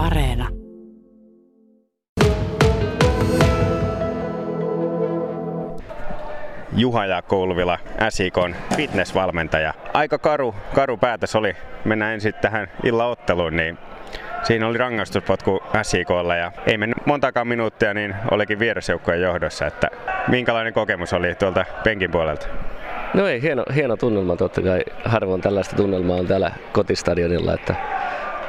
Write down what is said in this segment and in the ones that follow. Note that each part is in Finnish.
Areena. Juha ja Kouluvila, SIKon fitnessvalmentaja. Aika karu, karu päätös oli mennä ensin tähän illaotteluun, niin siinä oli rangaistuspotku SIKlla ja ei mennyt montakaan minuuttia, niin olikin vierasjoukkojen johdossa. Että minkälainen kokemus oli tuolta penkin puolelta? No ei, hieno, hieno tunnelma totta kai. Harvoin tällaista tunnelmaa on täällä kotistadionilla, että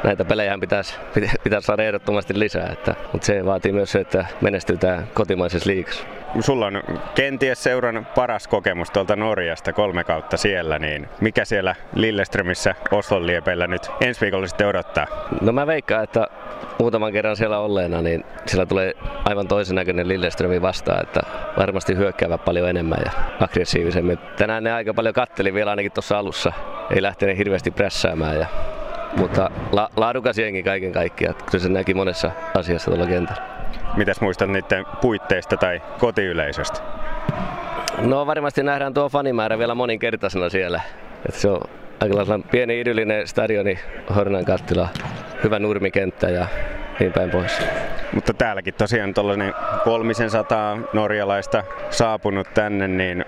näitä pelejä pitäisi, pitäisi saada ehdottomasti lisää, että, mutta se vaatii myös se, että menestytään kotimaisessa liigassa. Sulla on kenties seuran paras kokemus tuolta Norjasta, kolme kautta siellä, niin mikä siellä Lilleströmissä Oslon liepeillä nyt ensi viikolla sitten odottaa? No mä veikkaan, että muutaman kerran siellä olleena, niin siellä tulee aivan toisen näköinen Lilleströmi vastaan, että varmasti hyökkäävä paljon enemmän ja aggressiivisemmin. Tänään ne aika paljon katteli vielä ainakin tuossa alussa, ei lähtenyt hirveästi prässäämään ja mutta la, laadukas jengi kaiken kaikkiaan. Kyllä se näki monessa asiassa tuolla kentällä. Mitäs muistat niiden puitteista tai kotiyleisöstä? No varmasti nähdään tuo fanimäärä vielä moninkertaisena siellä. Et se on aika pieni idyllinen stadioni Hornan kattila, hyvä nurmikenttä ja niin päin pois. Mutta täälläkin tosiaan tuollainen kolmisen sataa norjalaista saapunut tänne, niin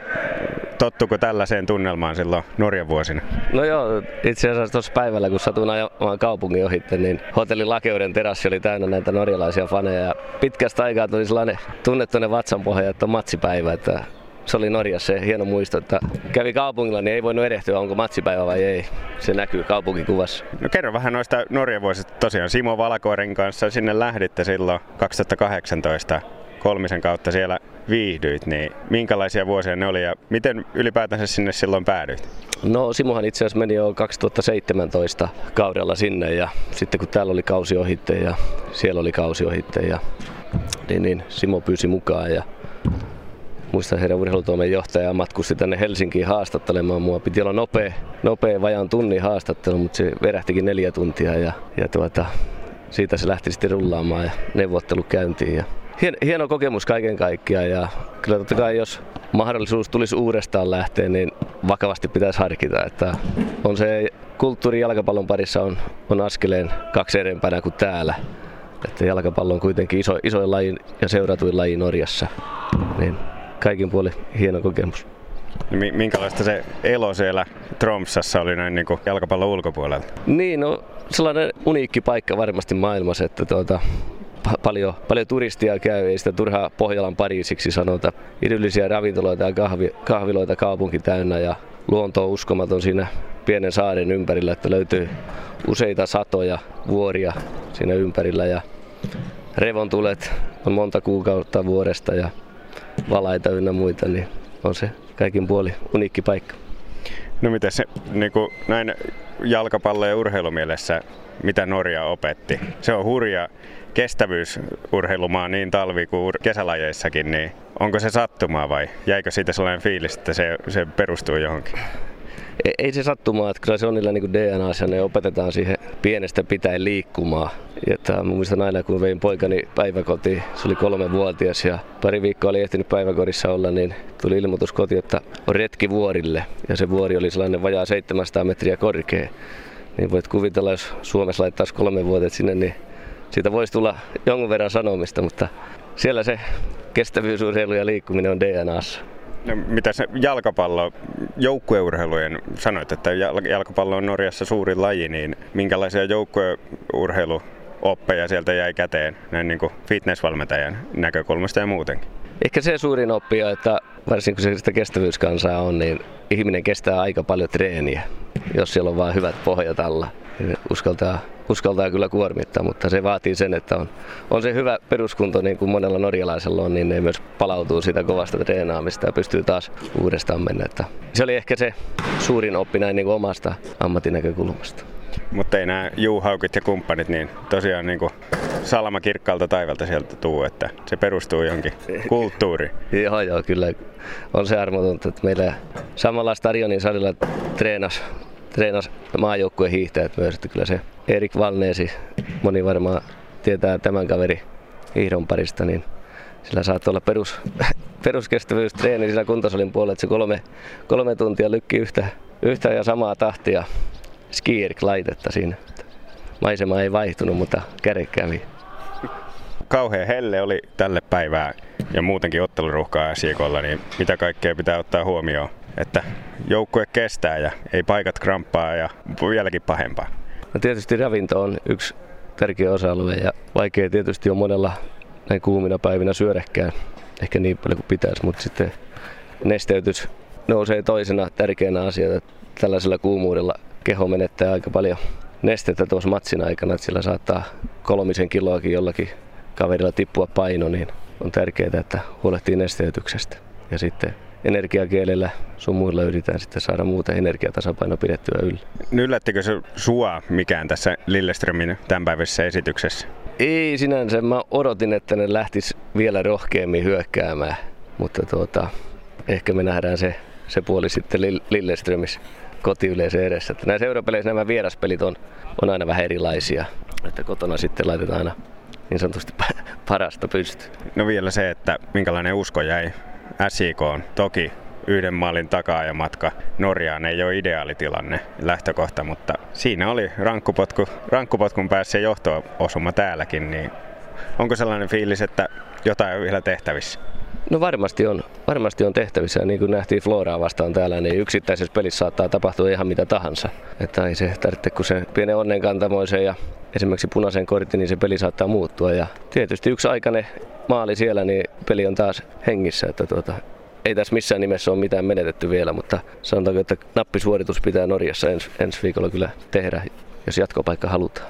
tottuko tällaiseen tunnelmaan silloin Norjan vuosina? No joo, itse asiassa tuossa päivällä kun satuin ajamaan kaupungin ohitte, niin hotellin Lakeuden terassi oli täynnä näitä norjalaisia faneja. Ja pitkästä aikaa tuli sellainen tunnettuinen vatsanpohja, että on matsipäivä, että se oli Norjassa se hieno muisto, että kävi kaupungilla, niin ei voinut erehtyä, onko matsipäivä vai ei. Se näkyy kaupunkikuvassa. No kerro vähän noista Norjan vuosista. Tosiaan Simo Valkoiren kanssa sinne lähditte silloin 2018 kolmisen kautta siellä viihdyit, niin minkälaisia vuosia ne oli ja miten ylipäätänsä sinne silloin päädyit? No Simohan itse asiassa meni jo 2017 kaudella sinne ja sitten kun täällä oli kausi ohitte ja siellä oli kausi ohitte ja niin, niin Simo pyysi mukaan ja muistan heidän urheilutoimen johtaja matkusti tänne Helsinkiin haastattelemaan mua. Piti olla nopea, nopea vajaan tunnin haastattelu, mutta se verähtikin neljä tuntia ja, ja tuota, siitä se lähti sitten rullaamaan ja neuvottelu käyntiin. Ja hien, hieno kokemus kaiken kaikkiaan ja kyllä totta kai jos mahdollisuus tulisi uudestaan lähteä, niin vakavasti pitäisi harkita, että on se kulttuuri jalkapallon parissa on, on askeleen kaksi edempänä kuin täällä. Että jalkapallo on kuitenkin iso, isoin laji ja seuratuin laji Norjassa. Niin kaikin puoli hieno kokemus. Minkälaista se elo siellä Tromsassa oli näin niin jalkapallon ulkopuolella? Niin, no sellainen uniikki paikka varmasti maailmassa, että tuota, paljon, paljon turistia käy, ei sitä turhaa Pohjolan Pariisiksi sanota. Idyllisiä ravintoloita ja kahvi, kahviloita kaupunki täynnä ja luonto on uskomaton siinä pienen saaren ympärillä, että löytyy useita satoja vuoria siinä ympärillä ja revontulet on monta kuukautta vuodesta ja valaita ynnä muita, niin on se kaikin puoli uniikki paikka. No miten se niin kuin näin jalkapallo- ja urheilumielessä, mitä Norja opetti? Se on hurja kestävyysurheilumaa niin talvi- kuin kesälajeissakin, niin onko se sattumaa vai jäikö siitä sellainen fiilis, että se, se perustuu johonkin? Ei, ei se sattumaa, että kyllä se on niillä niin DNA ja ne opetetaan siihen pienestä pitäen liikkumaan. Ja mä muistan aina, kun vein poikani päiväkotiin, se oli kolme vuotias ja pari viikkoa oli ehtinyt päiväkodissa olla, niin tuli ilmoitus koti, että on retki vuorille. Ja se vuori oli sellainen vajaa 700 metriä korkea. Niin voit kuvitella, jos Suomessa laittaisi kolme vuotta sinne, niin siitä voisi tulla jonkun verran sanomista, mutta siellä se kestävyysurheilu ja liikkuminen on DNAssa. No, mitä se jalkapallo, joukkueurheilujen, sanoit, että jalkapallo on Norjassa suuri laji, niin minkälaisia joukkueurheiluoppeja sieltä jäi käteen näin niin kuin fitnessvalmentajan näkökulmasta ja muutenkin? Ehkä se suurin oppi on, että varsinkin kun se kestävyyskansaa on, niin ihminen kestää aika paljon treeniä, jos siellä on vain hyvät pohjat alla. Uskaltaa uskaltaa kyllä kuormittaa, mutta se vaatii sen, että on, on se hyvä peruskunto niin kuin monella norjalaisella on, niin ne myös palautuu sitä kovasta treenaamista ja pystyy taas uudestaan mennä. Että se oli ehkä se suurin oppi näin niin kuin omasta ammattinäkökulmasta. Mutta ei nämä juuhaukit ja kumppanit niin tosiaan niin kuin salama kirkkaalta taivalta sieltä tuu, että se perustuu johonkin kulttuuriin. joo, joo, kyllä on se armotonta, että meillä samalla stadionin salilla treenas treenasi maajoukkueen hiihtäjät myös, että kyllä se Erik Valneesi, moni varmaan tietää tämän kaveri hiihdon parista, niin sillä saattaa olla perus, peruskestävyystreeni siinä kuntosalin puolella, että se kolme, kolme tuntia lykki yhtä, yhtä ja samaa tahtia skierk laitetta siinä. maisema ei vaihtunut, mutta käde kävi. Kauhea helle oli tälle päivää ja muutenkin otteluruhkaa SJKlla, niin mitä kaikkea pitää ottaa huomioon? Että joukkue kestää ja ei paikat kramppaa ja vieläkin pahempaa. No tietysti ravinto on yksi tärkeä osa-alue ja vaikea tietysti on monella näin kuumina päivinä syödäkään ehkä niin paljon kuin pitäisi, mutta sitten nesteytys nousee toisena tärkeänä asiana. Tällaisella kuumuudella keho menettää aika paljon nestettä tuossa matsin aikana, että sillä saattaa kolmisen kiloakin jollakin kaverilla tippua paino, niin on tärkeää, että huolehtii nesteytyksestä. Ja sitten energiakielellä sun muilla yritetään sitten saada muuta energiatasapainoa pidettyä yllä. Yllättikö se sua mikään tässä Lilleströmin tämänpäiväisessä esityksessä? Ei sinänsä. Mä odotin, että ne lähtis vielä rohkeammin hyökkäämään, mutta tuota, ehkä me nähdään se, se puoli sitten Lilleströmissä kotiyleisön edessä. Että näissä europeleissä nämä vieraspelit on, on aina vähän erilaisia. Että kotona sitten laitetaan aina niin sanotusti parasta pystyy. No vielä se, että minkälainen usko jäi SIK on. Toki yhden maalin takaa ja matka Norjaan ei ole ideaalitilanne lähtökohta, mutta siinä oli rankkupotku, rankkupotkun päässä johto-osuma täälläkin, niin onko sellainen fiilis, että jotain on vielä tehtävissä? No varmasti on, varmasti on tehtävissä. Niin kuin nähtiin Floraa vastaan täällä, niin yksittäisessä pelissä saattaa tapahtua ihan mitä tahansa. Että ei se tarvitse, kun se pienen onnenkantamoisen ja esimerkiksi punaisen kortin, niin se peli saattaa muuttua. Ja tietysti yksi aikainen maali siellä, niin peli on taas hengissä. Että tuota, ei tässä missään nimessä ole mitään menetetty vielä, mutta sanotaanko, että nappisuoritus pitää Norjassa ens, ensi viikolla kyllä tehdä, jos jatkopaikka halutaan.